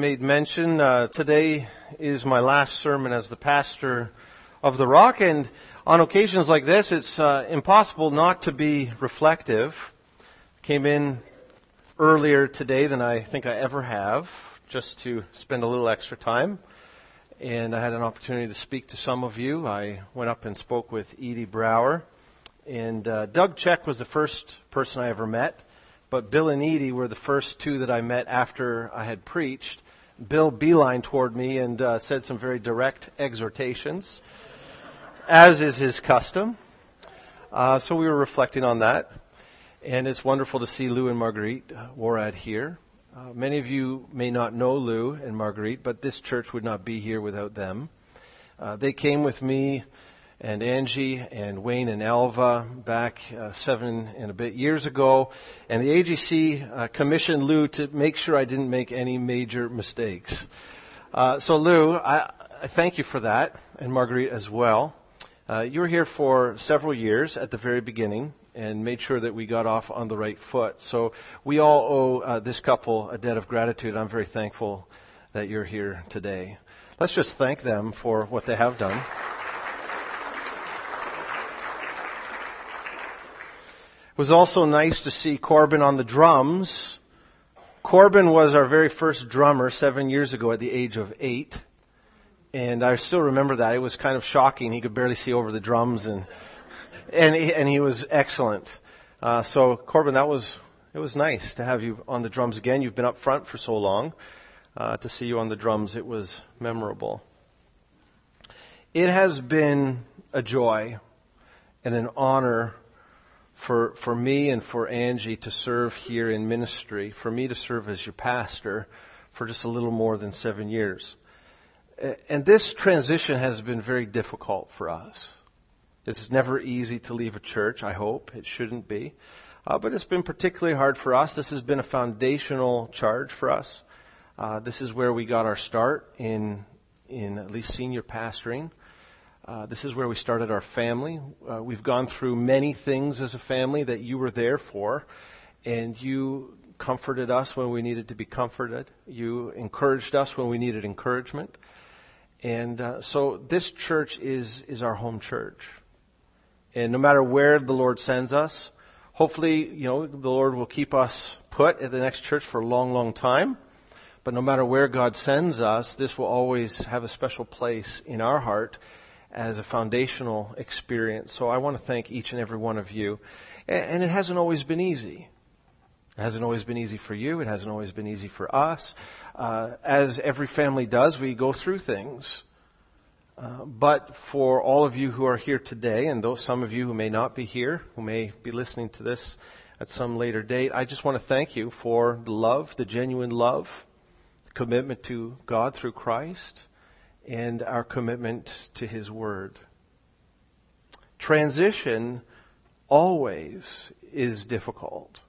made mention, uh, today is my last sermon as the pastor of the Rock, and on occasions like this, it's uh, impossible not to be reflective. Came in earlier today than I think I ever have, just to spend a little extra time. And I had an opportunity to speak to some of you. I went up and spoke with Edie Brower. And uh, Doug Check was the first person I ever met. But Bill and Edie were the first two that I met after I had preached. Bill beeline toward me and uh, said some very direct exhortations, as is his custom. Uh, so we were reflecting on that. And it's wonderful to see Lou and Marguerite uh, Warad here. Uh, many of you may not know Lou and Marguerite, but this church would not be here without them. Uh, they came with me and Angie and Wayne and Alva back uh, seven and a bit years ago. And the AGC uh, commissioned Lou to make sure I didn't make any major mistakes. Uh, so Lou, I, I, thank you for that, and Marguerite as well. Uh, you were here for several years at the very beginning and made sure that we got off on the right foot. So we all owe uh, this couple a debt of gratitude. I'm very thankful that you're here today. Let's just thank them for what they have done. It was also nice to see Corbin on the drums. Corbin was our very first drummer seven years ago at the age of eight. And I still remember that. It was kind of shocking. He could barely see over the drums and, and, he, and he was excellent. Uh, so Corbin, that was, it was nice to have you on the drums again. You've been up front for so long. Uh, to see you on the drums, it was memorable. It has been a joy and an honor for, for me and for Angie to serve here in ministry, for me to serve as your pastor for just a little more than seven years. And this transition has been very difficult for us. It's never easy to leave a church, I hope. It shouldn't be. Uh, but it's been particularly hard for us. This has been a foundational charge for us. Uh, this is where we got our start in, in at least senior pastoring. Uh, this is where we started our family. Uh, we've gone through many things as a family that you were there for, and you comforted us when we needed to be comforted. You encouraged us when we needed encouragement. And uh, so this church is, is our home church. And no matter where the Lord sends us, hopefully, you know, the Lord will keep us put at the next church for a long, long time. But no matter where God sends us, this will always have a special place in our heart as a foundational experience. So I want to thank each and every one of you. And it hasn't always been easy. It hasn't always been easy for you. It hasn't always been easy for us. Uh, as every family does, we go through things. Uh, but for all of you who are here today, and those some of you who may not be here, who may be listening to this at some later date, I just want to thank you for the love, the genuine love, the commitment to God through Christ, and our commitment to His Word. Transition always is difficult.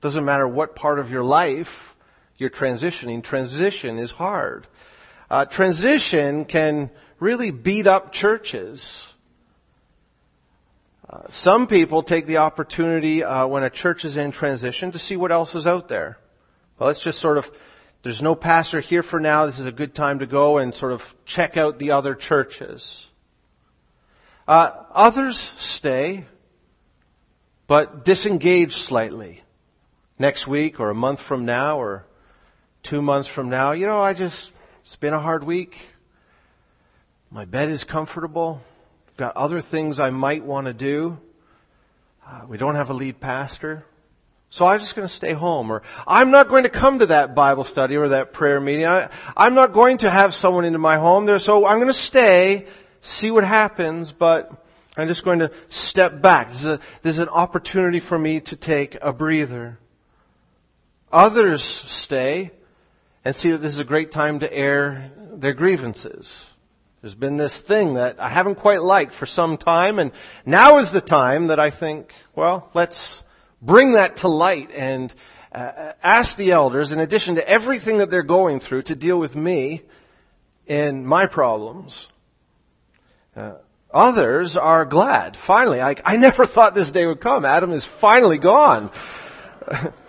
Doesn't matter what part of your life you're transitioning, transition is hard. Uh, transition can really beat up churches. Uh, some people take the opportunity uh, when a church is in transition to see what else is out there. Well, let's just sort of there's no pastor here for now. This is a good time to go and sort of check out the other churches. Uh, others stay, but disengage slightly. Next week or a month from now or two months from now, you know, I just, it's been a hard week. My bed is comfortable. I've got other things I might want to do. Uh, we don't have a lead pastor. So I'm just going to stay home or I'm not going to come to that Bible study or that prayer meeting. I, am not going to have someone into my home there. So I'm going to stay, see what happens, but I'm just going to step back. This is, a, this is an opportunity for me to take a breather. Others stay and see that this is a great time to air their grievances. There's been this thing that I haven't quite liked for some time and now is the time that I think, well, let's bring that to light and uh, ask the elders, in addition to everything that they're going through, to deal with me and my problems. Uh, others are glad. Finally, I, I never thought this day would come. Adam is finally gone.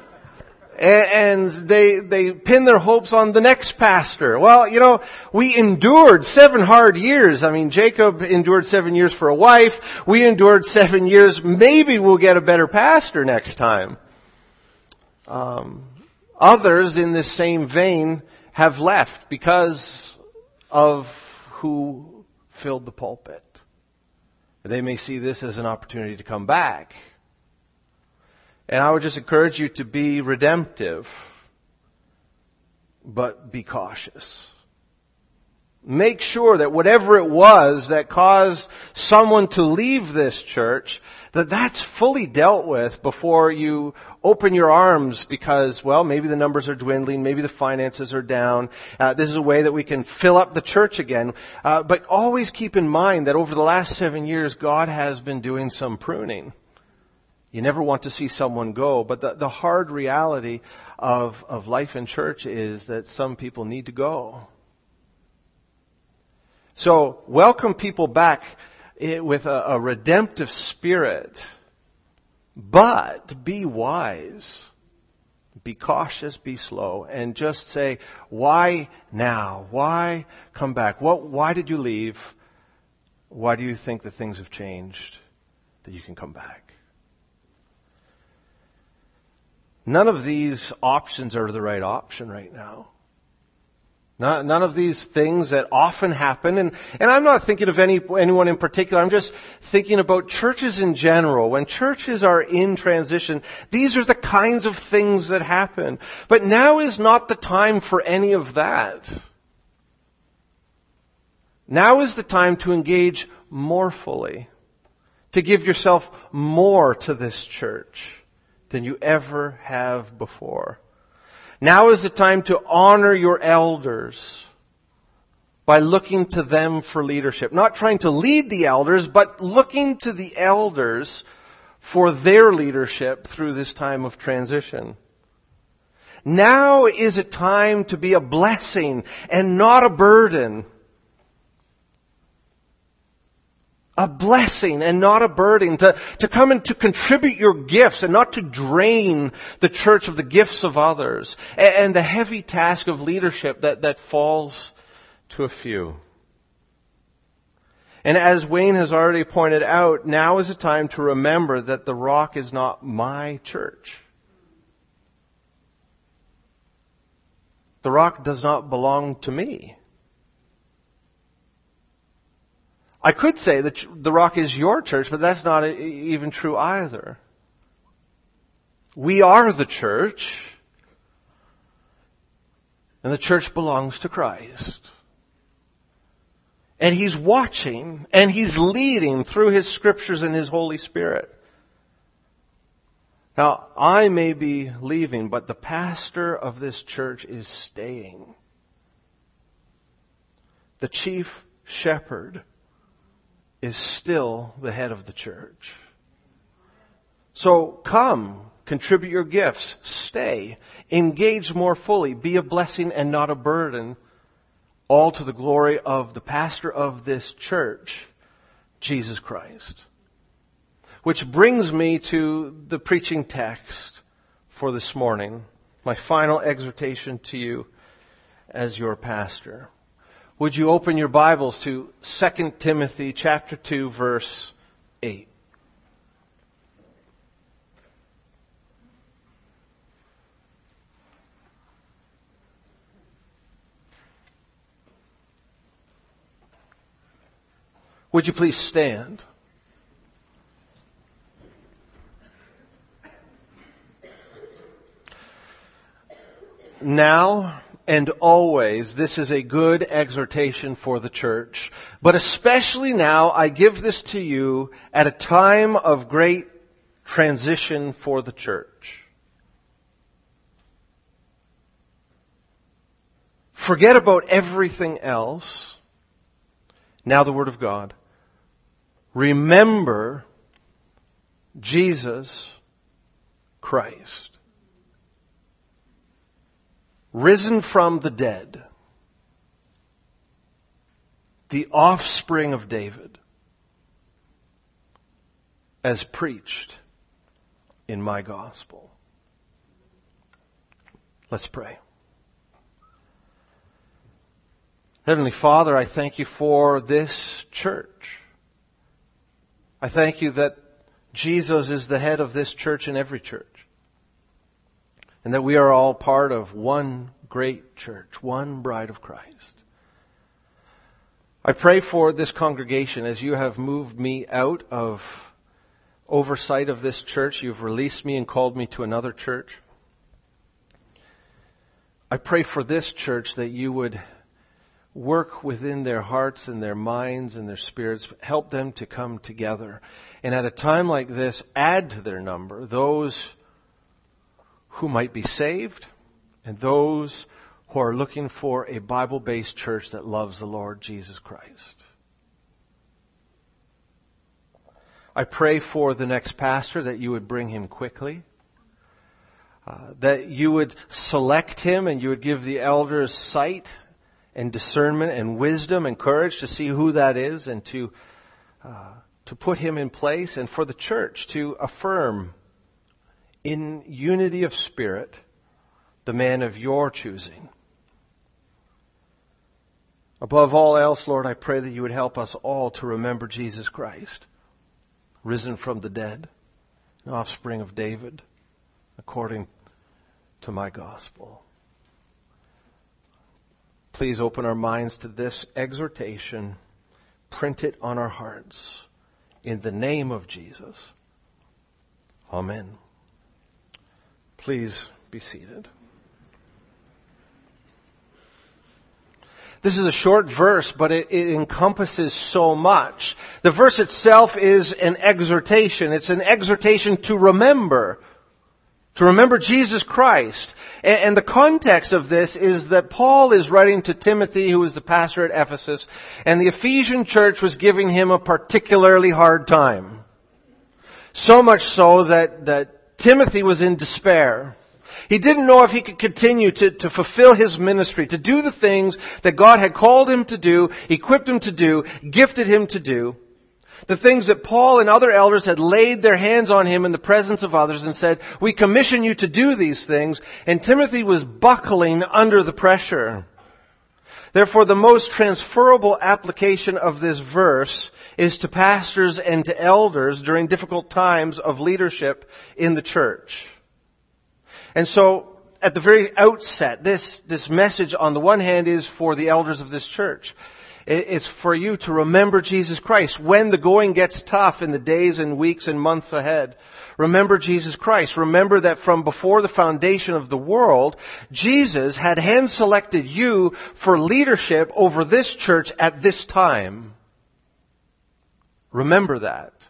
and they they pin their hopes on the next pastor. Well, you know, we endured seven hard years. I mean, Jacob endured seven years for a wife. We endured seven years. Maybe we'll get a better pastor next time. Um, others in this same vein have left because of who filled the pulpit. They may see this as an opportunity to come back. And I would just encourage you to be redemptive, but be cautious. Make sure that whatever it was that caused someone to leave this church, that that's fully dealt with before you open your arms because, well, maybe the numbers are dwindling, maybe the finances are down. Uh, this is a way that we can fill up the church again. Uh, but always keep in mind that over the last seven years, God has been doing some pruning. You never want to see someone go, but the, the hard reality of, of life in church is that some people need to go. So welcome people back eh, with a, a redemptive spirit, but be wise. Be cautious, be slow, and just say, why now? Why come back? What, why did you leave? Why do you think that things have changed that you can come back? None of these options are the right option right now. none of these things that often happen, and, and I'm not thinking of any, anyone in particular, I'm just thinking about churches in general. When churches are in transition, these are the kinds of things that happen. But now is not the time for any of that. Now is the time to engage more fully, to give yourself more to this church than you ever have before. Now is the time to honor your elders by looking to them for leadership. Not trying to lead the elders, but looking to the elders for their leadership through this time of transition. Now is a time to be a blessing and not a burden. A blessing and not a burden, to, to come and to contribute your gifts and not to drain the church of the gifts of others and, and the heavy task of leadership that, that falls to a few. And as Wayne has already pointed out, now is a time to remember that the rock is not my church. The rock does not belong to me. I could say that the rock is your church, but that's not even true either. We are the church, and the church belongs to Christ. And He's watching, and He's leading through His scriptures and His Holy Spirit. Now, I may be leaving, but the pastor of this church is staying. The chief shepherd is still the head of the church. So come, contribute your gifts, stay, engage more fully, be a blessing and not a burden, all to the glory of the pastor of this church, Jesus Christ. Which brings me to the preaching text for this morning, my final exhortation to you as your pastor. Would you open your Bibles to 2 Timothy chapter 2 verse 8? Would you please stand? Now, and always this is a good exhortation for the church. But especially now, I give this to you at a time of great transition for the church. Forget about everything else. Now the Word of God. Remember Jesus Christ risen from the dead, the offspring of David, as preached in my gospel. Let's pray. Heavenly Father, I thank you for this church. I thank you that Jesus is the head of this church and every church. And that we are all part of one great church, one bride of Christ. I pray for this congregation as you have moved me out of oversight of this church. You've released me and called me to another church. I pray for this church that you would work within their hearts and their minds and their spirits, help them to come together. And at a time like this, add to their number those who might be saved and those who are looking for a Bible based church that loves the Lord Jesus Christ. I pray for the next pastor that you would bring him quickly. Uh, that you would select him and you would give the elders sight and discernment and wisdom and courage to see who that is and to, uh, to put him in place and for the church to affirm in unity of spirit the man of your choosing. Above all else, Lord, I pray that you would help us all to remember Jesus Christ, risen from the dead, an offspring of David, according to my gospel. Please open our minds to this exhortation. Print it on our hearts. In the name of Jesus. Amen. Please be seated. This is a short verse, but it, it, encompasses so much. The verse itself is an exhortation. It's an exhortation to remember. To remember Jesus Christ. And, and the context of this is that Paul is writing to Timothy, who was the pastor at Ephesus, and the Ephesian church was giving him a particularly hard time. So much so that, that Timothy was in despair. He didn't know if he could continue to, to fulfill his ministry, to do the things that God had called him to do, equipped him to do, gifted him to do. The things that Paul and other elders had laid their hands on him in the presence of others and said, we commission you to do these things. And Timothy was buckling under the pressure. Therefore, the most transferable application of this verse is to pastors and to elders during difficult times of leadership in the church. And so, at the very outset, this, this message on the one hand is for the elders of this church. It's for you to remember Jesus Christ when the going gets tough in the days and weeks and months ahead. Remember Jesus Christ. Remember that from before the foundation of the world, Jesus had hand selected you for leadership over this church at this time. Remember that.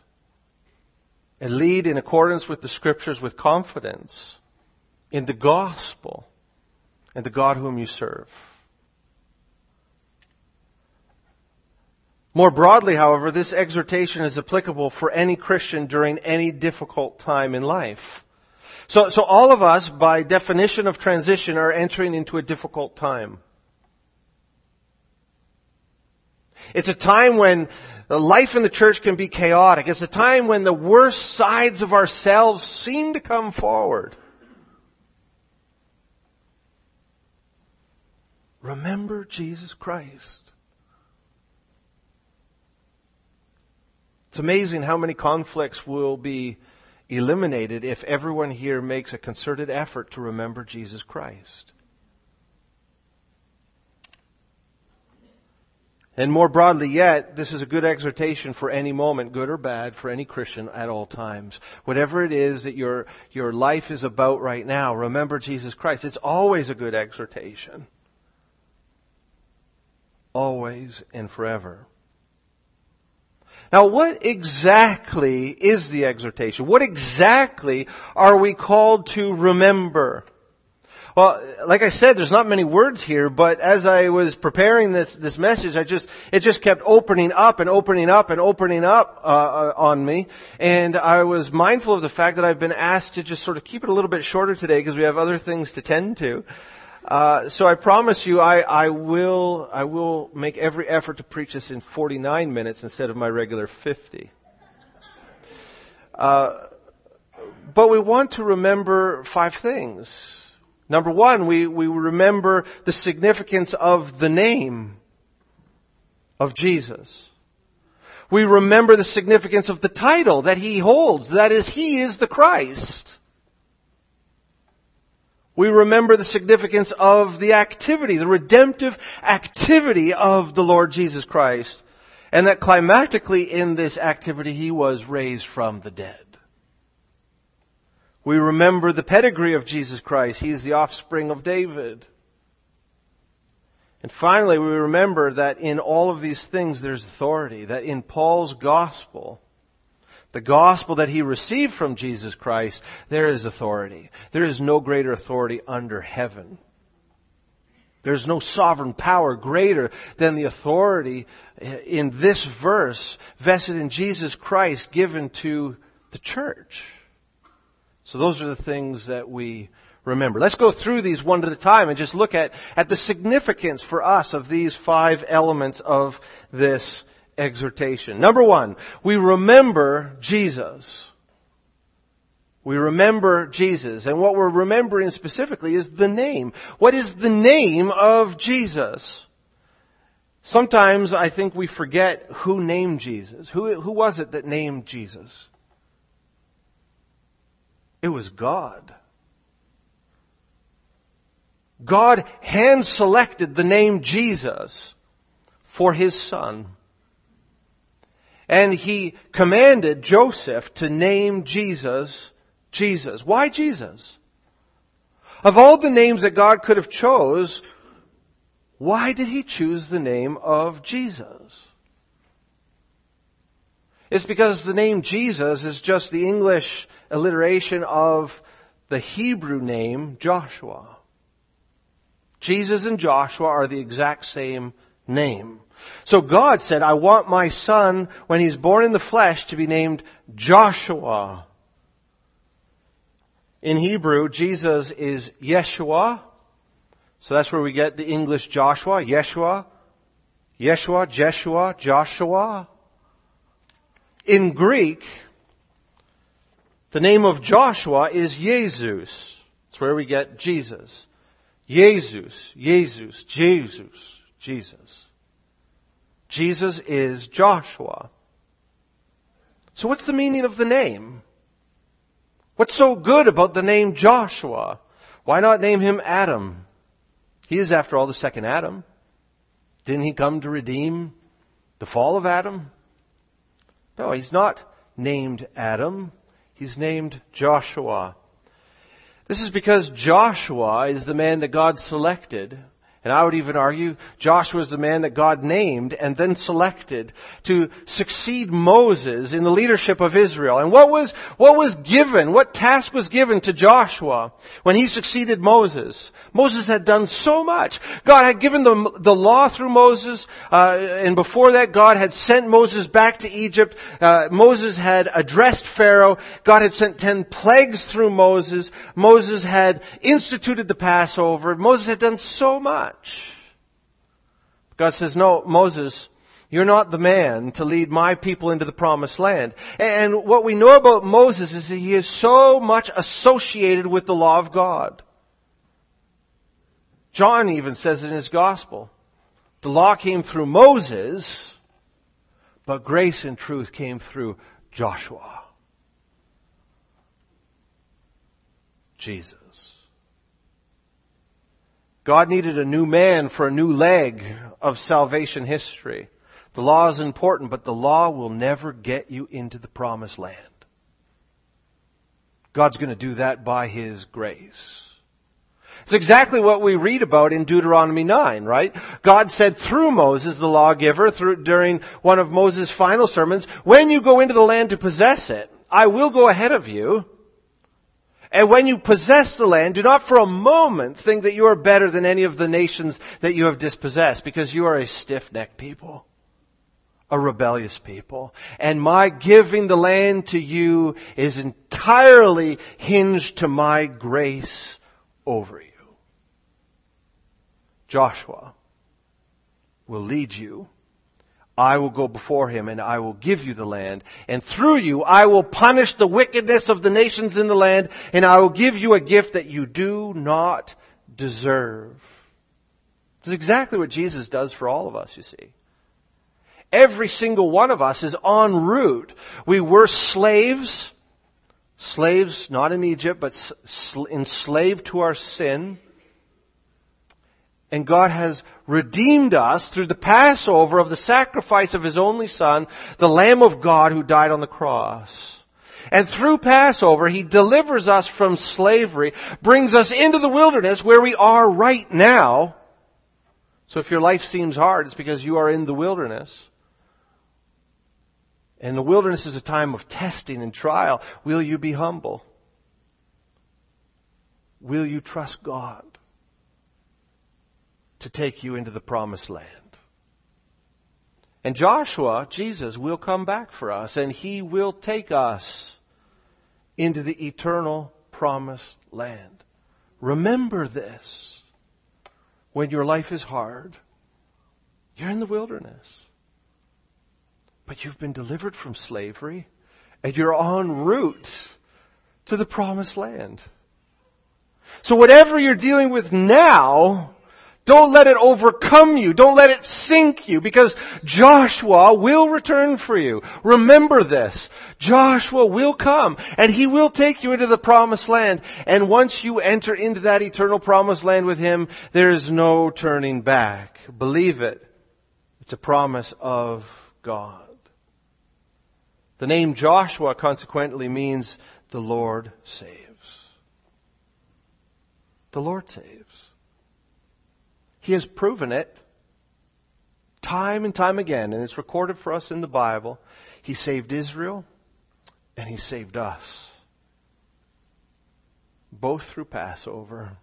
And lead in accordance with the scriptures with confidence in the gospel and the God whom you serve. More broadly, however, this exhortation is applicable for any Christian during any difficult time in life. So, so all of us, by definition of transition, are entering into a difficult time. It's a time when life in the church can be chaotic. It's a time when the worst sides of ourselves seem to come forward. Remember Jesus Christ. It's amazing how many conflicts will be eliminated if everyone here makes a concerted effort to remember Jesus Christ. And more broadly yet, this is a good exhortation for any moment, good or bad, for any Christian at all times. Whatever it is that your, your life is about right now, remember Jesus Christ. It's always a good exhortation always and forever. Now, what exactly is the exhortation? What exactly are we called to remember? Well, like I said, there's not many words here, but as I was preparing this, this message, I just, it just kept opening up and opening up and opening up, uh, uh on me. And I was mindful of the fact that I've been asked to just sort of keep it a little bit shorter today because we have other things to tend to. Uh, so I promise you, I, I will, I will make every effort to preach this in 49 minutes instead of my regular 50. Uh, but we want to remember five things. Number one, we, we remember the significance of the name of Jesus. We remember the significance of the title that he holds. That is, he is the Christ. We remember the significance of the activity, the redemptive activity of the Lord Jesus Christ. And that climactically in this activity, he was raised from the dead. We remember the pedigree of Jesus Christ. He is the offspring of David. And finally, we remember that in all of these things there's authority, that in Paul's gospel, the gospel that he received from Jesus Christ, there is authority. There is no greater authority under heaven. There's no sovereign power greater than the authority in this verse vested in Jesus Christ given to the church. So those are the things that we remember. Let's go through these one at a time and just look at, at the significance for us of these five elements of this exhortation. Number one, we remember Jesus. We remember Jesus. And what we're remembering specifically is the name. What is the name of Jesus? Sometimes I think we forget who named Jesus. Who, who was it that named Jesus? It was God. God hand selected the name Jesus for his son. And he commanded Joseph to name Jesus Jesus. Why Jesus? Of all the names that God could have chose, why did he choose the name of Jesus? It's because the name Jesus is just the English alliteration of the Hebrew name Joshua. Jesus and Joshua are the exact same name. So God said, I want my son, when he's born in the flesh, to be named Joshua. In Hebrew, Jesus is Yeshua. So that's where we get the English Joshua, Yeshua, Yeshua, Jeshua, Joshua. In Greek, the name of Joshua is Jesus. That's where we get Jesus. Jesus, Jesus, Jesus, Jesus. Jesus is Joshua. So what's the meaning of the name? What's so good about the name Joshua? Why not name him Adam? He is, after all, the second Adam. Didn't he come to redeem the fall of Adam? No, he's not named Adam. He's named Joshua. This is because Joshua is the man that God selected and I would even argue Joshua is the man that God named and then selected to succeed Moses in the leadership of Israel. And what was, what was given, what task was given to Joshua when he succeeded Moses? Moses had done so much. God had given the, the law through Moses, uh, and before that God had sent Moses back to Egypt. Uh, Moses had addressed Pharaoh. God had sent ten plagues through Moses. Moses had instituted the Passover. Moses had done so much much. God says, no, Moses, you're not the man to lead my people into the promised land. And what we know about Moses is that he is so much associated with the law of God. John even says in his gospel, the law came through Moses, but grace and truth came through Joshua. Jesus. God needed a new man for a new leg of salvation history. The law is important, but the law will never get you into the promised land. God's going to do that by His grace. It's exactly what we read about in Deuteronomy 9, right? God said through Moses, the lawgiver, through, during one of Moses' final sermons, when you go into the land to possess it, I will go ahead of you, and when you possess the land, do not for a moment think that you are better than any of the nations that you have dispossessed, because you are a stiff-necked people, a rebellious people. And my giving the land to you is entirely hinged to my grace over you. Joshua will lead you I will go before him and I will give you the land. And through you I will punish the wickedness of the nations in the land and I will give you a gift that you do not deserve. This is exactly what Jesus does for all of us, you see. Every single one of us is en route. We were slaves, slaves not in Egypt, but enslaved to our sin. And God has redeemed us through the Passover of the sacrifice of His only Son, the Lamb of God who died on the cross. And through Passover, He delivers us from slavery, brings us into the wilderness where we are right now. So if your life seems hard, it's because you are in the wilderness. And the wilderness is a time of testing and trial. Will you be humble? Will you trust God? To take you into the promised land. And Joshua, Jesus, will come back for us and he will take us into the eternal promised land. Remember this. When your life is hard, you're in the wilderness. But you've been delivered from slavery and you're en route to the promised land. So whatever you're dealing with now, don't let it overcome you. Don't let it sink you because Joshua will return for you. Remember this. Joshua will come and he will take you into the promised land. And once you enter into that eternal promised land with him, there is no turning back. Believe it. It's a promise of God. The name Joshua consequently means the Lord saves. The Lord saves. He has proven it time and time again, and it's recorded for us in the Bible. He saved Israel, and He saved us. Both through Passover,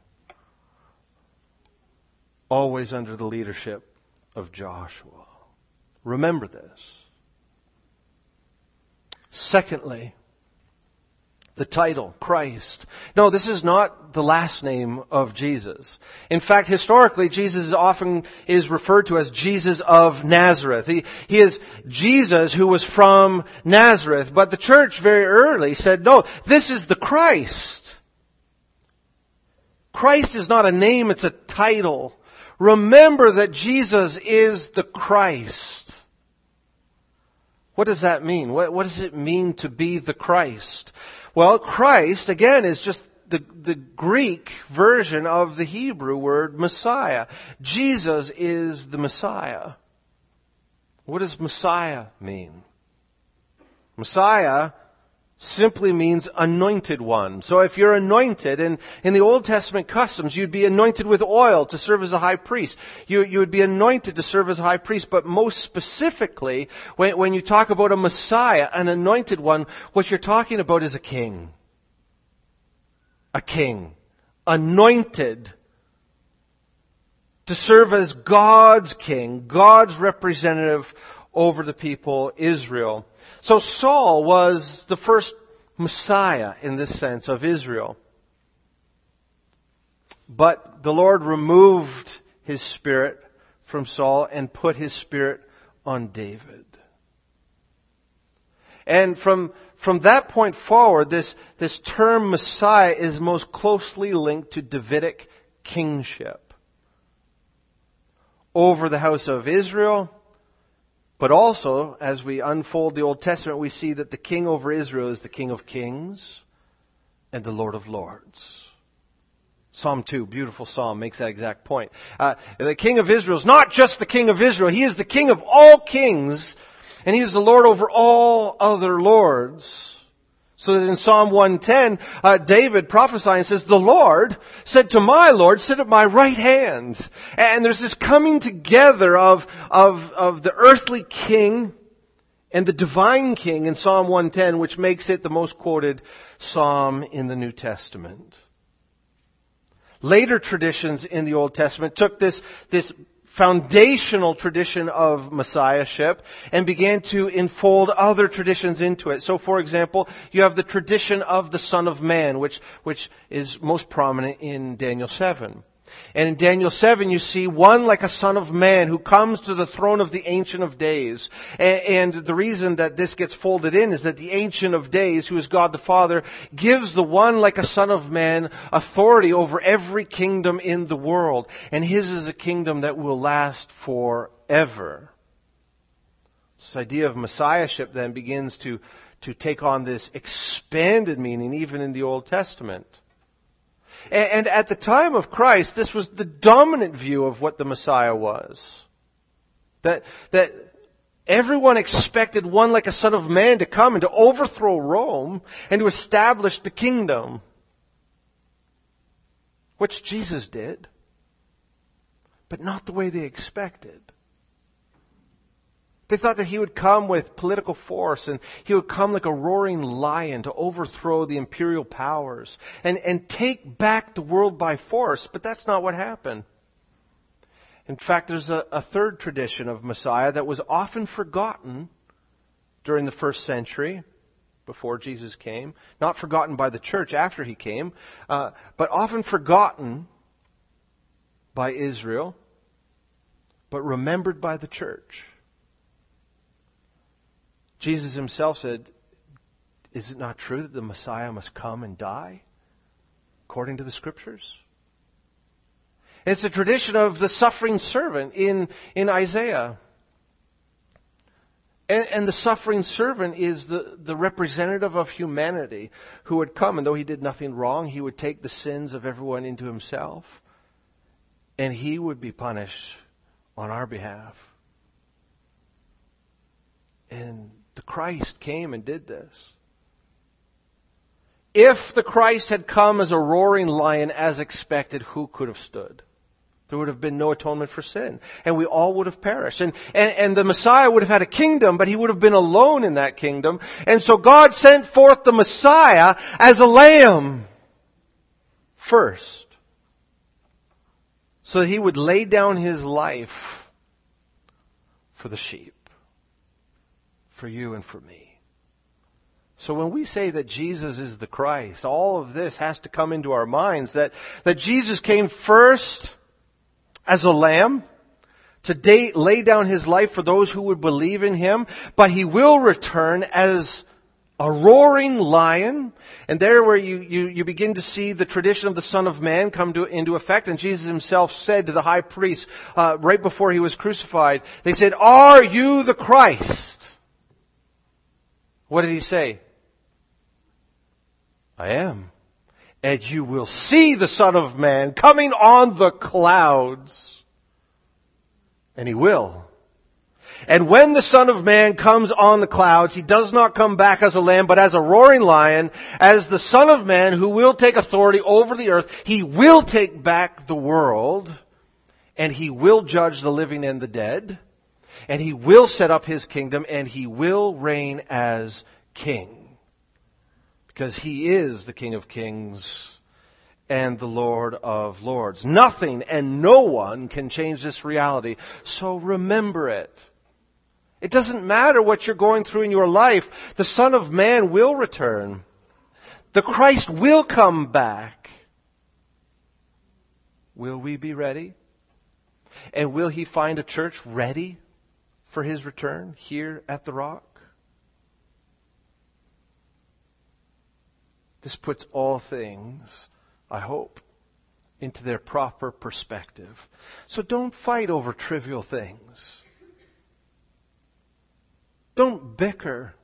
always under the leadership of Joshua. Remember this. Secondly, the title, Christ. No, this is not the last name of Jesus. In fact, historically, Jesus often is referred to as Jesus of Nazareth. He, he is Jesus who was from Nazareth, but the church very early said, no, this is the Christ. Christ is not a name, it's a title. Remember that Jesus is the Christ. What does that mean? What, what does it mean to be the Christ? Well, Christ, again, is just the, the Greek version of the Hebrew word Messiah. Jesus is the Messiah. What does Messiah mean? Messiah simply means anointed one. So if you're anointed, and in the Old Testament customs, you'd be anointed with oil to serve as a high priest. You, you would be anointed to serve as a high priest, but most specifically, when, when you talk about a Messiah, an anointed one, what you're talking about is a king. A king. Anointed to serve as God's king, God's representative over the people Israel. So Saul was the first Messiah in this sense of Israel. But the Lord removed his spirit from Saul and put his spirit on David. And from, from that point forward, this, this term Messiah is most closely linked to Davidic kingship over the house of Israel but also, as we unfold the Old Testament, we see that the king over Israel is the king of kings and the Lord of lords. Psalm 2, beautiful psalm, makes that exact point. Uh, the king of Israel is not just the king of Israel, he is the king of all kings, and he is the Lord over all other lords. So that in Psalm 110, uh, David prophesying says, the Lord said to my Lord, sit at my right hand. And there's this coming together of, of, of the earthly king and the divine king in Psalm 110, which makes it the most quoted psalm in the New Testament. Later traditions in the Old Testament took this, this foundational tradition of messiahship and began to enfold other traditions into it. So for example, you have the tradition of the Son of Man, which, which is most prominent in Daniel 7. And in Daniel 7, you see one like a son of man who comes to the throne of the Ancient of Days. And, the reason that this gets folded in is that the Ancient of Days, who is God the Father, gives the one like a son of man authority over every kingdom in the world. And his is a kingdom that will last forever. This idea of messiahship then begins to, to take on this expanded meaning even in the Old Testament. And at the time of Christ, this was the dominant view of what the Messiah was. That, that everyone expected one like a son of man to come and to overthrow Rome and to establish the kingdom. Which Jesus did. But not the way they expected. They thought that he would come with political force and he would come like a roaring lion to overthrow the imperial powers and, and take back the world by force, but that's not what happened. In fact, there's a, a third tradition of Messiah that was often forgotten during the first century before Jesus came, not forgotten by the church after he came, uh, but often forgotten by Israel, but remembered by the church. Jesus himself said, Is it not true that the Messiah must come and die according to the scriptures? It's a tradition of the suffering servant in, in Isaiah. And, and, the suffering servant is the, the representative of humanity who would come, and though he did nothing wrong, he would take the sins of everyone into himself, and he would be punished on our behalf. And the Christ came and did this. If the Christ had come as a roaring lion as expected, who could have stood? There would have been no atonement for sin. And we all would have perished. And, and, and the Messiah would have had a kingdom, but he would have been alone in that kingdom. And so God sent forth the Messiah as a lamb first. So that he would lay down his life for the sheep for you and for me. So when we say that Jesus is the Christ, all of this has to come into our minds that, that Jesus came first as a lamb to day, lay down his life for those who would believe in him, but he will return as a roaring lion, and there where you, you, you begin to see the tradition of the Son of Man come to, into effect, and Jesus himself said to the high priest, uh, right before he was crucified, they said, Are you the Christ? What did he say? I am. And you will see the Son of Man coming on the clouds. And he will. And when the Son of Man comes on the clouds, he does not come back as a lamb, but as a roaring lion, as the Son of Man who will take authority over the earth. He will take back the world, and he will judge the living and the dead and he will set up his kingdom and he will reign as king. Because he is the King of Kings and the Lord of Lords. Nothing and no one can change this reality. So remember it. It doesn't matter what you're going through in your life. The Son of Man will return. The Christ will come back. Will we be ready? And will he find a church ready for his return here at the rock? This puts all things, I hope, into their proper perspective. So don't fight over trivial things. Don't bicker.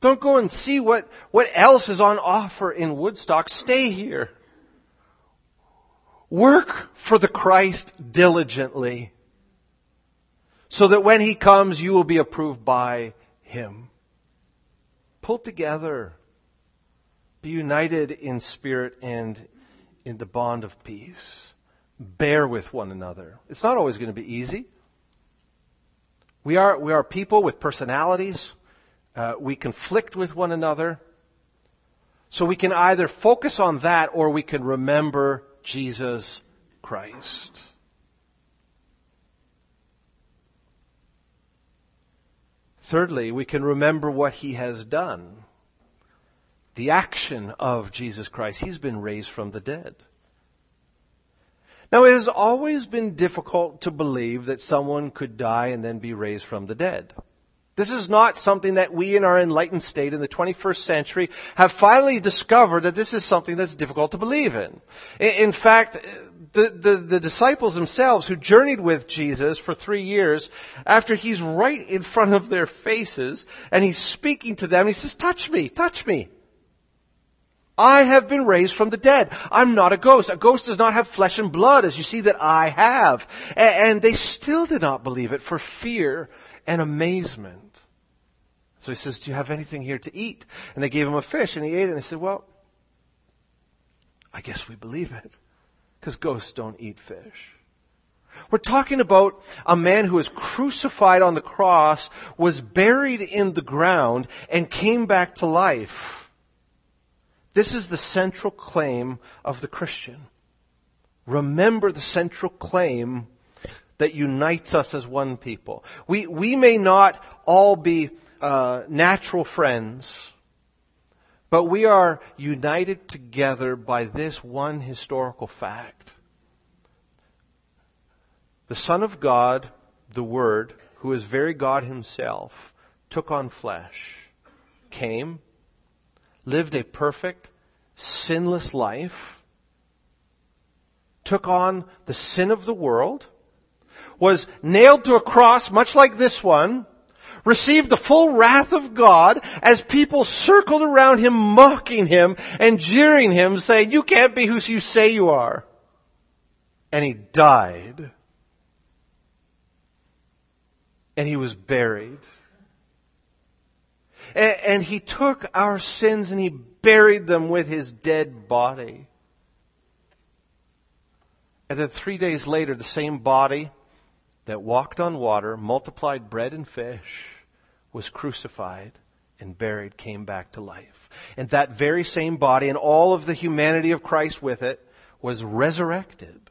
Don't go and see what, what else is on offer in Woodstock. Stay here. Work for the Christ diligently so that when he comes, you will be approved by him. Pull together. Be united in spirit and in the bond of peace. Bear with one another. It's not always going to be easy. We are, we are people with personalities. Uh, we conflict with one another. So we can either focus on that or we can remember Jesus Christ. Thirdly, we can remember what he has done. The action of Jesus Christ. He's been raised from the dead. Now, it has always been difficult to believe that someone could die and then be raised from the dead. This is not something that we in our enlightened state in the 21st century have finally discovered that this is something that's difficult to believe in. In fact, the, the, the, disciples themselves who journeyed with Jesus for three years, after he's right in front of their faces and he's speaking to them, he says, touch me, touch me. I have been raised from the dead. I'm not a ghost. A ghost does not have flesh and blood as you see that I have. And they still did not believe it for fear and amazement. So he says, do you have anything here to eat? And they gave him a fish and he ate it and they said, well, I guess we believe it because ghosts don't eat fish. We're talking about a man who was crucified on the cross, was buried in the ground, and came back to life. This is the central claim of the Christian. Remember the central claim that unites us as one people. We, we may not all be uh, natural friends. But we are united together by this one historical fact. The Son of God, the Word, who is very God himself, took on flesh, came, lived a perfect, sinless life, took on the sin of the world, was nailed to a cross much like this one, received the full wrath of God as people circled around him mocking him and jeering him saying, you can't be who you say you are. And he died. And he was buried. And, and he took our sins and he buried them with his dead body. And then three days later, the same body that walked on water, multiplied bread and fish, was crucified and buried, came back to life. And that very same body and all of the humanity of Christ with it was resurrected.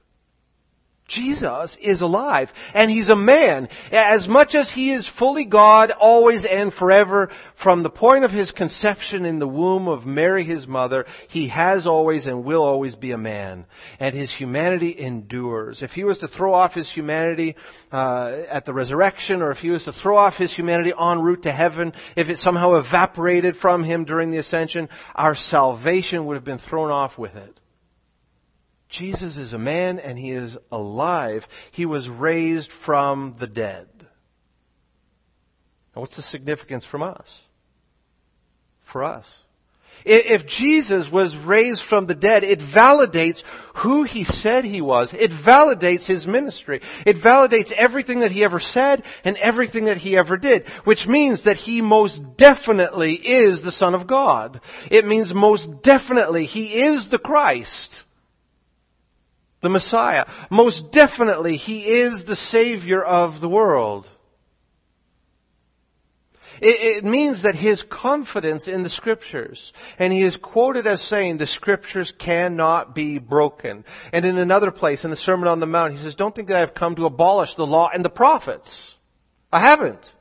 Jesus is alive and he's a man. As much as he is fully God always and forever, from the point of his conception in the womb of Mary his mother, he has always and will always be a man. And his humanity endures. If he was to throw off his humanity uh, at the resurrection or if he was to throw off his humanity en route to heaven, if it somehow evaporated from him during the ascension, our salvation would have been thrown off with it. Jesus is a man and he is alive. He was raised from the dead. Now, what's the significance from us? For us. If Jesus was raised from the dead, it validates who he said he was. It validates his ministry. It validates everything that he ever said and everything that he ever did, which means that he most definitely is the Son of God. It means most definitely he is the Christ the Messiah. Most definitely, He is the Savior of the world. It, it, means that his confidence in the scriptures, and he is quoted as saying the scriptures cannot be broken. And in another place, in the Sermon on the Mount, he says, don't think that I have come to abolish the law and the prophets. I haven't.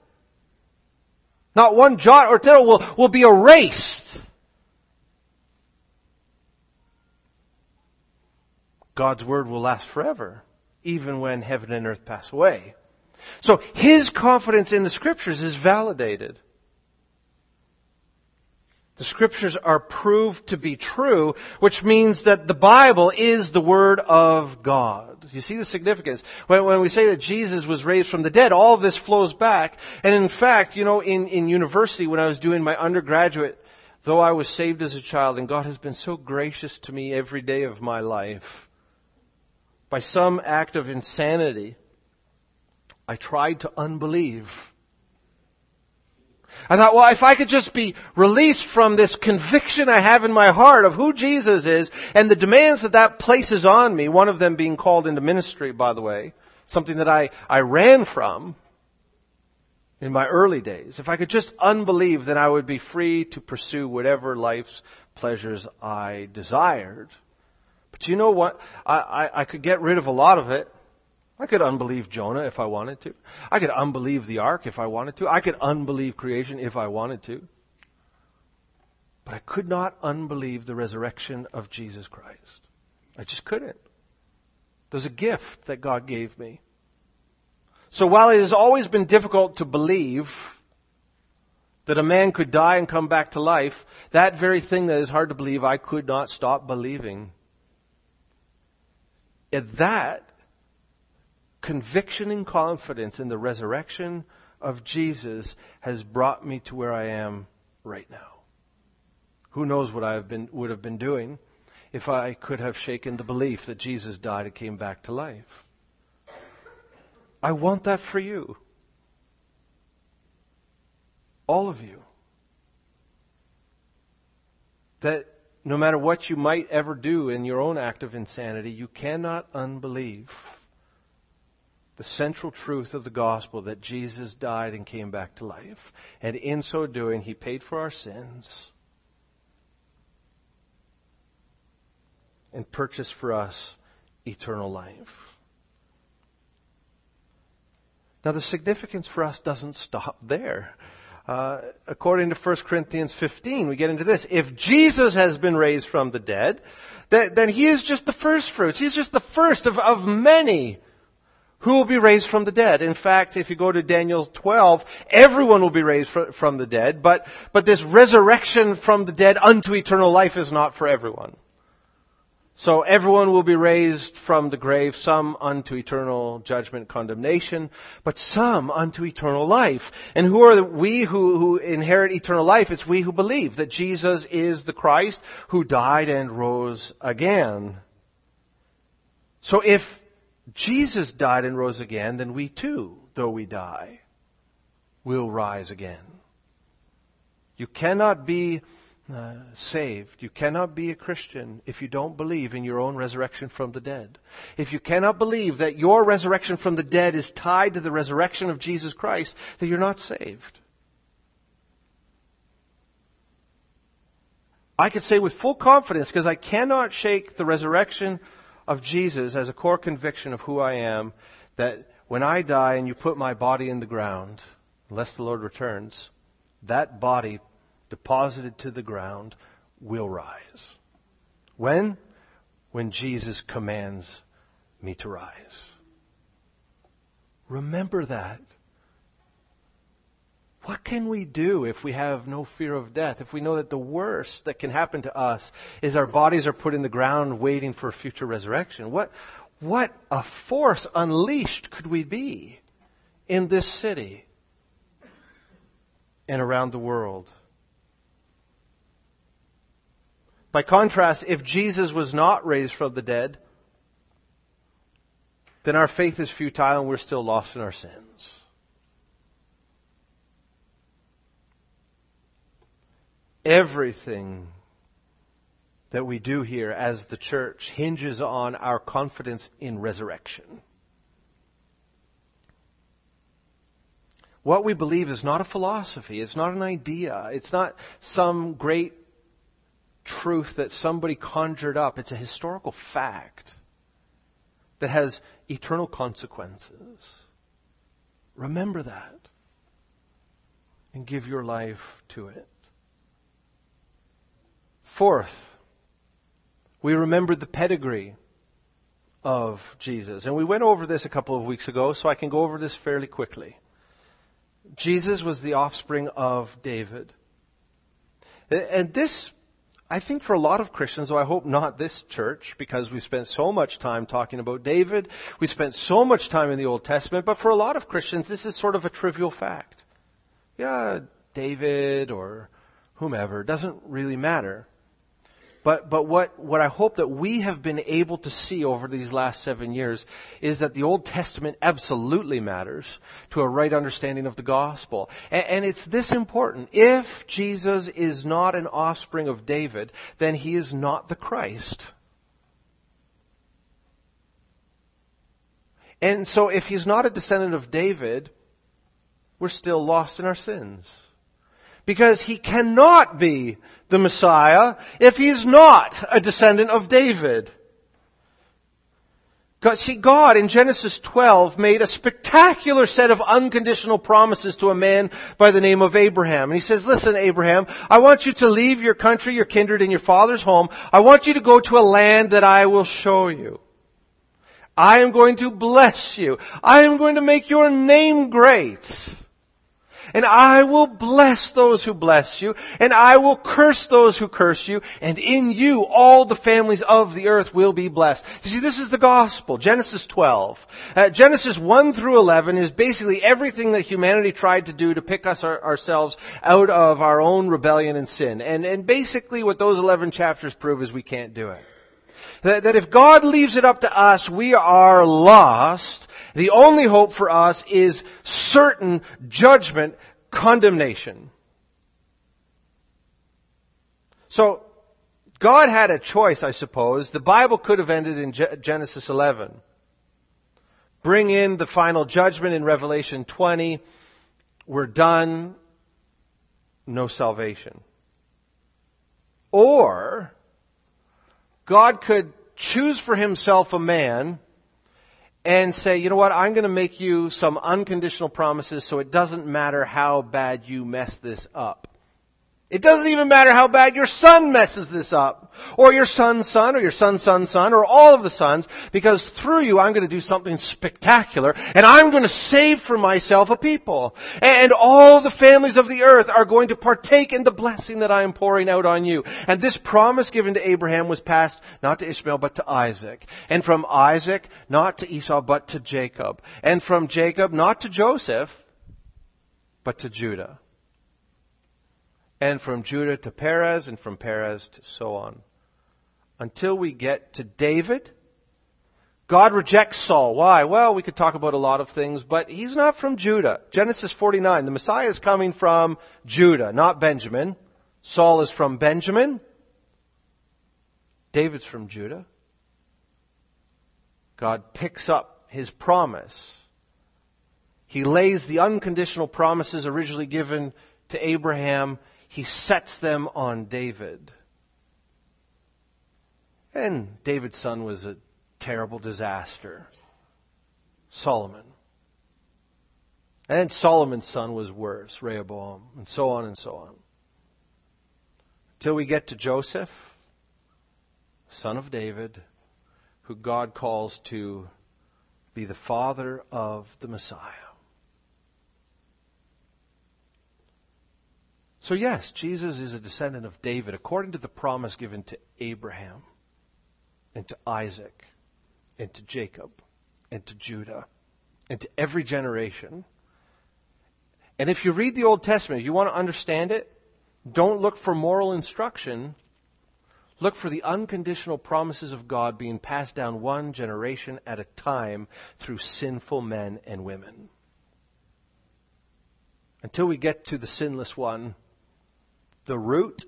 Not one jot or tittle will, will be erased. God's word will last forever, even when heaven and earth pass away. So his confidence in the scriptures is validated. The scriptures are proved to be true, which means that the Bible is the Word of God. You see the significance? When, when, we say that Jesus was raised from the dead, all of this flows back. And in fact, you know, in, in university, when I was doing my undergraduate, though I was saved as a child, and God has been so gracious to me every day of my life, by some act of insanity, I tried to unbelieve. I thought, well, if I could just be released from this conviction I have in my heart of who Jesus is and the demands that that places on me, one of them being called into ministry, by the way, something that I, I ran from in my early days. If I could just unbelieve, then I would be free to pursue whatever life's pleasures I desired. But you know what? I, I, I could get rid of a lot of it. I could unbelieve Jonah if I wanted to. I could unbelieve the ark if I wanted to. I could unbelieve creation if I wanted to. But I could not unbelieve the resurrection of Jesus Christ. I just couldn't. There's a gift that God gave me. So while it has always been difficult to believe that a man could die and come back to life, that very thing that is hard to believe, I could not stop believing. At that, conviction and confidence in the resurrection of Jesus has brought me to where I am right now. Who knows what I have been, would have been doing if I could have shaken the belief that Jesus died and came back to life. I want that for you. All of you. That no matter what you might ever do in your own act of insanity, you cannot unbelieve the central truth of the gospel that Jesus died and came back to life. And in so doing, he paid for our sins and purchased for us eternal life. Now, the significance for us doesn't stop there. Uh, according to 1 Corinthians 15, we get into this. If Jesus has been raised from the dead, then, then he is just the first fruits. He's just the first of, of many who will be raised from the dead. In fact, if you go to Daniel 12, everyone will be raised fr- from the dead, but, but this resurrection from the dead unto eternal life is not for everyone. So everyone will be raised from the grave, some unto eternal judgment, condemnation, but some unto eternal life. And who are we who, who inherit eternal life? It's we who believe that Jesus is the Christ who died and rose again. So if Jesus died and rose again, then we too, though we die, will rise again. You cannot be uh, saved. You cannot be a Christian if you don't believe in your own resurrection from the dead. If you cannot believe that your resurrection from the dead is tied to the resurrection of Jesus Christ, then you're not saved. I could say with full confidence, because I cannot shake the resurrection of Jesus as a core conviction of who I am, that when I die and you put my body in the ground, unless the Lord returns, that body deposited to the ground will rise. When? When Jesus commands me to rise. Remember that. What can we do if we have no fear of death? If we know that the worst that can happen to us is our bodies are put in the ground waiting for a future resurrection? What, what a force unleashed could we be in this city and around the world? By contrast, if Jesus was not raised from the dead, then our faith is futile and we're still lost in our sins. Everything that we do here as the church hinges on our confidence in resurrection. What we believe is not a philosophy. It's not an idea. It's not some great truth that somebody conjured up. It's a historical fact that has eternal consequences. Remember that and give your life to it. Fourth, we remember the pedigree of Jesus. And we went over this a couple of weeks ago, so I can go over this fairly quickly. Jesus was the offspring of David. And this I think for a lot of Christians, though I hope not this church, because we spent so much time talking about David, we spent so much time in the Old Testament, but for a lot of Christians, this is sort of a trivial fact. Yeah, David or whomever, doesn't really matter. But, but what, what I hope that we have been able to see over these last seven years is that the Old Testament absolutely matters to a right understanding of the gospel. And, and it's this important. If Jesus is not an offspring of David, then he is not the Christ. And so if he's not a descendant of David, we're still lost in our sins. Because he cannot be the Messiah if he's not a descendant of David. God, see, God in Genesis 12 made a spectacular set of unconditional promises to a man by the name of Abraham. And he says, listen, Abraham, I want you to leave your country, your kindred, and your father's home. I want you to go to a land that I will show you. I am going to bless you. I am going to make your name great. And I will bless those who bless you, and I will curse those who curse you, and in you all the families of the earth will be blessed. You see, this is the gospel. Genesis 12. Uh, Genesis 1 through 11 is basically everything that humanity tried to do to pick us our, ourselves out of our own rebellion and sin. And, and basically what those 11 chapters prove is we can't do it. That, that if God leaves it up to us, we are lost. The only hope for us is certain judgment, condemnation. So, God had a choice, I suppose. The Bible could have ended in Genesis 11. Bring in the final judgment in Revelation 20. We're done. No salvation. Or, God could choose for himself a man and say, you know what, I'm going to make you some unconditional promises so it doesn't matter how bad you mess this up. It doesn't even matter how bad your son messes this up, or your son's son, or your son's son's son, or all of the sons, because through you I'm going to do something spectacular, and I'm going to save for myself a people. And all the families of the earth are going to partake in the blessing that I am pouring out on you. And this promise given to Abraham was passed not to Ishmael, but to Isaac. And from Isaac, not to Esau, but to Jacob. And from Jacob, not to Joseph, but to Judah and from Judah to Perez, and from Perez to so on. Until we get to David. God rejects Saul. Why? Well, we could talk about a lot of things, but he's not from Judah. Genesis 49, the Messiah is coming from Judah, not Benjamin. Saul is from Benjamin. David's from Judah. God picks up his promise. He lays the unconditional promises originally given to Abraham he sets them on David. And David's son was a terrible disaster. Solomon. And Solomon's son was worse, Rehoboam, and so on and so on. Till we get to Joseph, son of David, who God calls to be the father of the Messiah. So, yes, Jesus is a descendant of David according to the promise given to Abraham and to Isaac and to Jacob and to Judah and to every generation. And if you read the Old Testament, if you want to understand it, don't look for moral instruction. Look for the unconditional promises of God being passed down one generation at a time through sinful men and women. Until we get to the sinless one, the root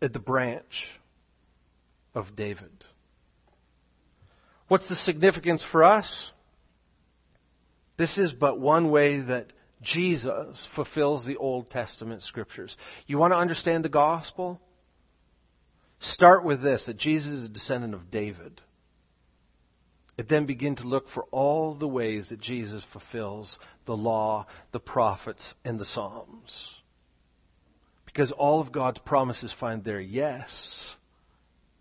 and the branch of David. What's the significance for us? This is but one way that Jesus fulfills the Old Testament scriptures. You want to understand the gospel? Start with this that Jesus is a descendant of David. And then begin to look for all the ways that Jesus fulfills the law, the prophets, and the Psalms. Because all of God's promises find their yes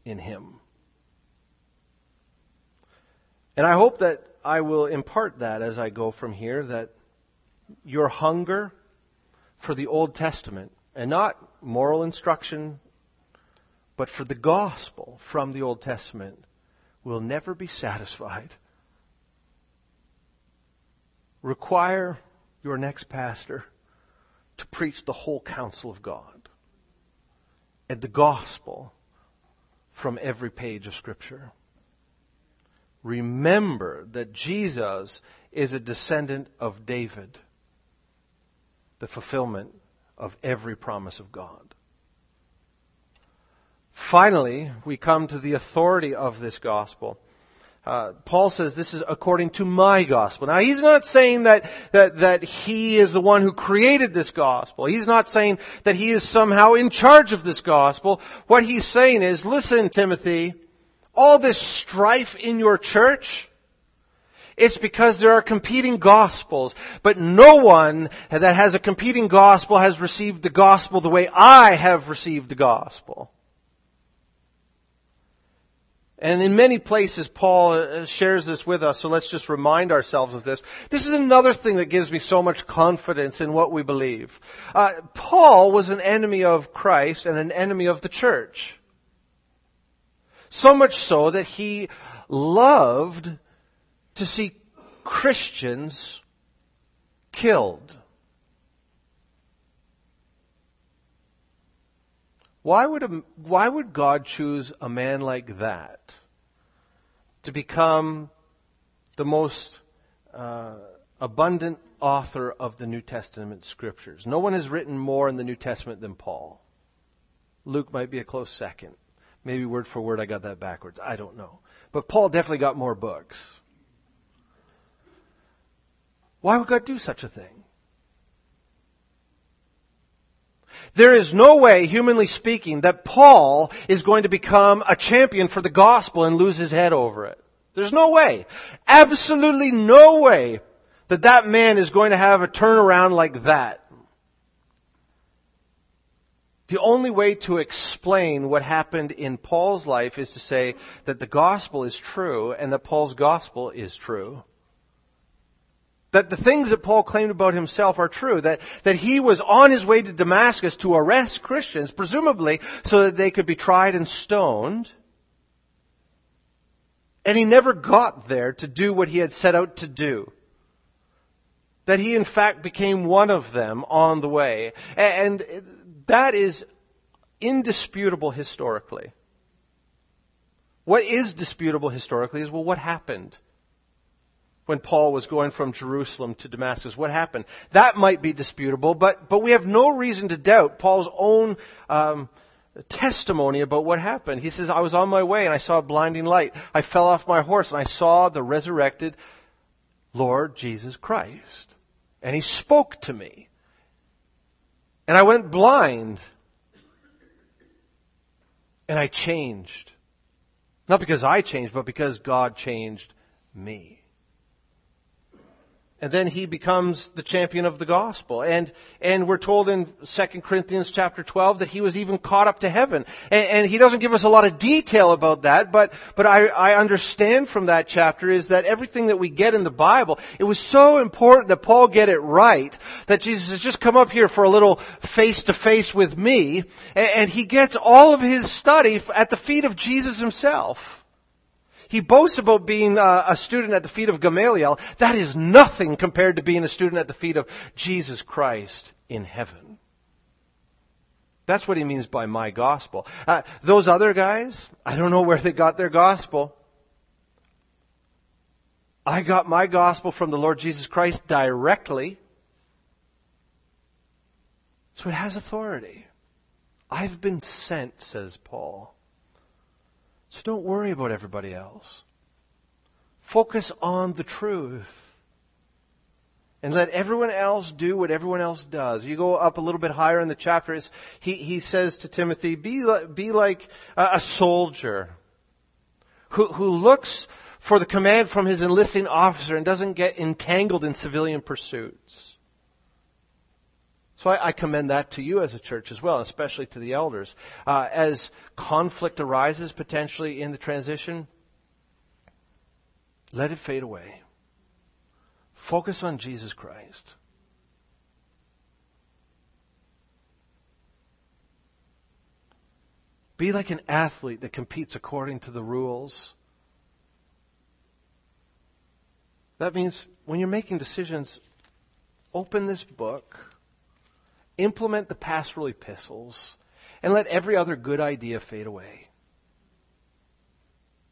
in Him. And I hope that I will impart that as I go from here, that your hunger for the Old Testament, and not moral instruction, but for the gospel from the Old Testament, will never be satisfied. Require your next pastor to preach the whole counsel of God and the gospel from every page of Scripture. Remember that Jesus is a descendant of David, the fulfillment of every promise of God. Finally, we come to the authority of this gospel. Uh, Paul says this is according to my gospel. Now he's not saying that, that, that he is the one who created this gospel. He's not saying that he is somehow in charge of this gospel. What he's saying is, listen, Timothy, all this strife in your church, it's because there are competing gospels, but no one that has a competing gospel has received the gospel the way I have received the gospel. And in many places, Paul uh, shares this with us, so let's just remind ourselves of this. This is another thing that gives me so much confidence in what we believe. Uh, Paul was an enemy of Christ and an enemy of the church. So much so that he loved to see Christians killed. Why would, a, why would God choose a man like that to become the most uh, abundant author of the New Testament scriptures? No one has written more in the New Testament than Paul. Luke might be a close second. Maybe word for word I got that backwards. I don't know. But Paul definitely got more books. Why would God do such a thing? There is no way, humanly speaking, that Paul is going to become a champion for the gospel and lose his head over it. There's no way. Absolutely no way that that man is going to have a turnaround like that. The only way to explain what happened in Paul's life is to say that the gospel is true and that Paul's gospel is true. That the things that Paul claimed about himself are true. That, that he was on his way to Damascus to arrest Christians, presumably so that they could be tried and stoned. And he never got there to do what he had set out to do. That he in fact became one of them on the way. And that is indisputable historically. What is disputable historically is, well, what happened? When Paul was going from Jerusalem to Damascus. What happened? That might be disputable, but, but we have no reason to doubt Paul's own um, testimony about what happened. He says, I was on my way and I saw a blinding light. I fell off my horse and I saw the resurrected Lord Jesus Christ. And he spoke to me. And I went blind. And I changed. Not because I changed, but because God changed me and then he becomes the champion of the gospel. And, and we're told in 2 Corinthians chapter 12 that he was even caught up to heaven. And, and he doesn't give us a lot of detail about that, but, but I, I understand from that chapter is that everything that we get in the Bible, it was so important that Paul get it right, that Jesus has just come up here for a little face to face with me, and, and he gets all of his study at the feet of Jesus himself. He boasts about being a, a student at the feet of Gamaliel. That is nothing compared to being a student at the feet of Jesus Christ in heaven. That's what he means by my gospel. Uh, those other guys, I don't know where they got their gospel. I got my gospel from the Lord Jesus Christ directly. So it has authority. I've been sent, says Paul. So don't worry about everybody else. Focus on the truth. And let everyone else do what everyone else does. You go up a little bit higher in the chapter. He, he says to Timothy, be, be like a soldier who, who looks for the command from his enlisting officer and doesn't get entangled in civilian pursuits. So I, I, commend that to you as a church as well, especially to the elders. Uh, as conflict arises potentially in the transition, let it fade away. Focus on Jesus Christ. Be like an athlete that competes according to the rules. That means when you're making decisions, open this book implement the pastoral epistles, and let every other good idea fade away.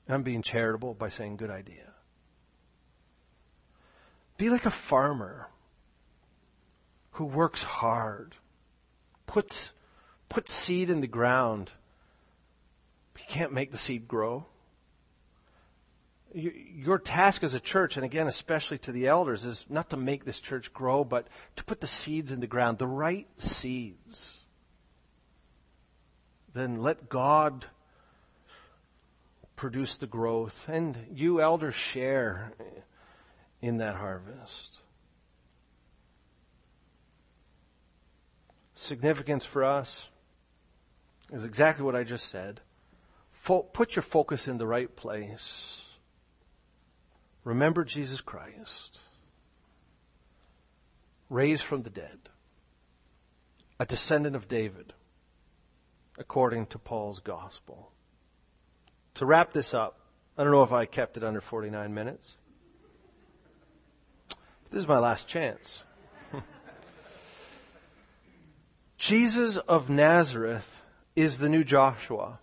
I'm being charitable by saying good idea. Be like a farmer who works hard, puts, puts seed in the ground. He can't make the seed grow your task as a church, and again, especially to the elders, is not to make this church grow, but to put the seeds in the ground, the right seeds. Then let God produce the growth, and you elders share in that harvest. Significance for us is exactly what I just said. fo- put your focus in the right place. Remember Jesus Christ, raised from the dead, a descendant of David, according to Paul's gospel. To wrap this up, I don't know if I kept it under 49 minutes. This is my last chance. Jesus of Nazareth is the new Joshua.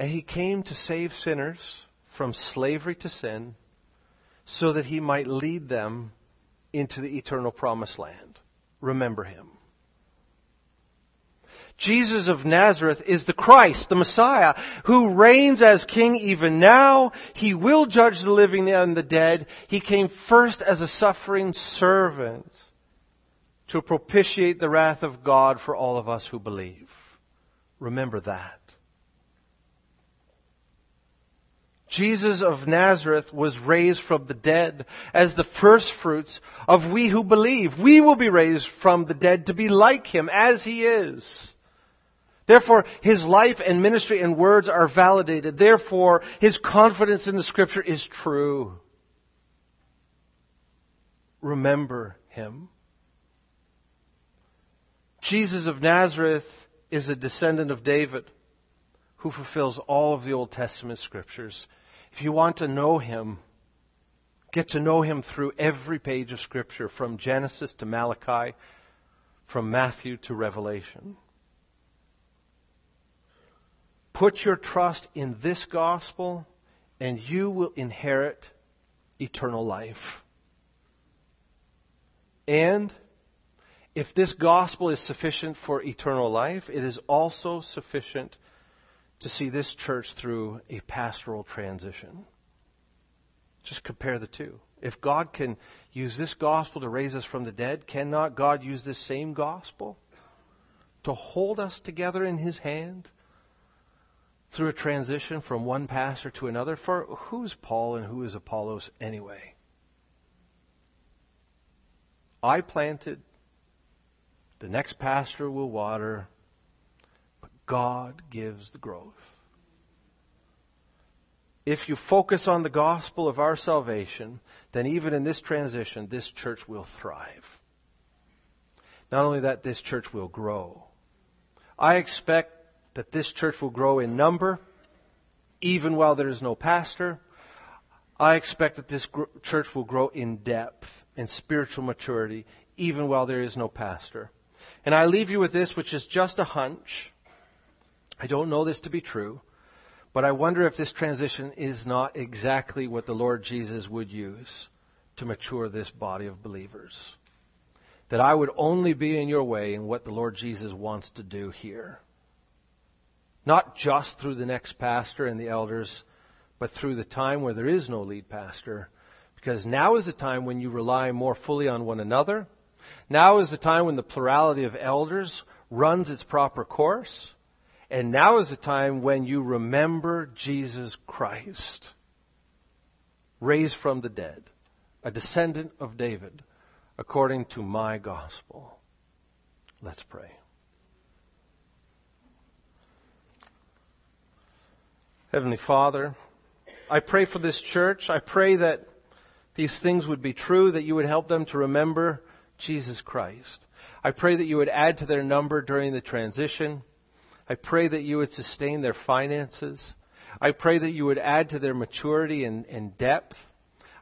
And he came to save sinners from slavery to sin so that he might lead them into the eternal promised land. Remember him. Jesus of Nazareth is the Christ, the Messiah, who reigns as king even now. He will judge the living and the dead. He came first as a suffering servant to propitiate the wrath of God for all of us who believe. Remember that. Jesus of Nazareth was raised from the dead as the firstfruits of we who believe. We will be raised from the dead to be like him as he is. Therefore, his life and ministry and words are validated. Therefore, his confidence in the scripture is true. Remember him. Jesus of Nazareth is a descendant of David who fulfills all of the Old Testament scriptures. If you want to know him, get to know him through every page of scripture from Genesis to Malachi, from Matthew to Revelation. Put your trust in this gospel, and you will inherit eternal life. And if this gospel is sufficient for eternal life, it is also sufficient to see this church through a pastoral transition. Just compare the two. If God can use this gospel to raise us from the dead, cannot God use this same gospel to hold us together in His hand through a transition from one pastor to another. For who's Paul and who is Apollos anyway? I planted, the next pastor will water, God gives the growth. If you focus on the gospel of our salvation, then even in this transition, this church will thrive. Not only that, this church will grow. I expect that this church will grow in number, even while there is no pastor. I expect that this gr- church will grow in depth and spiritual maturity, even while there is no pastor. And I leave you with this, which is just a hunch. I don't know this to be true, but I wonder if this transition is not exactly what the Lord Jesus would use to mature this body of believers. That I would only be in your way in what the Lord Jesus wants to do here. Not just through the next pastor and the elders, but through the time where there is no lead pastor. Because now is the time when you rely more fully on one another. Now is the time when the plurality of elders runs its proper course. And now is the time when you remember Jesus Christ, raised from the dead, a descendant of David, according to my gospel. Let's pray. Heavenly Father, I pray for this church. I pray that these things would be true, that you would help them to remember Jesus Christ. I pray that you would add to their number during the transition. I pray that you would sustain their finances. I pray that you would add to their maturity and, and depth.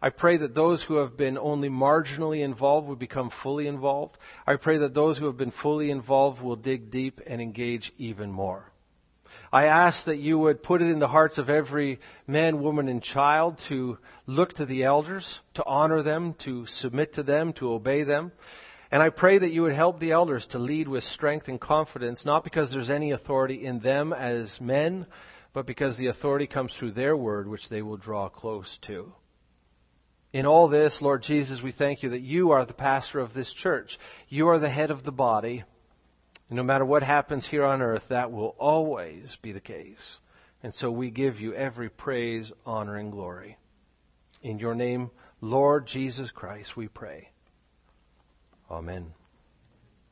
I pray that those who have been only marginally involved would become fully involved. I pray that those who have been fully involved will dig deep and engage even more. I ask that you would put it in the hearts of every man, woman, and child to look to the elders, to honor them, to submit to them, to obey them. And I pray that you would help the elders to lead with strength and confidence, not because there's any authority in them as men, but because the authority comes through their word, which they will draw close to. In all this, Lord Jesus, we thank you that you are the pastor of this church. You are the head of the body. And no matter what happens here on earth, that will always be the case. And so we give you every praise, honor, and glory. In your name, Lord Jesus Christ, we pray. Amen.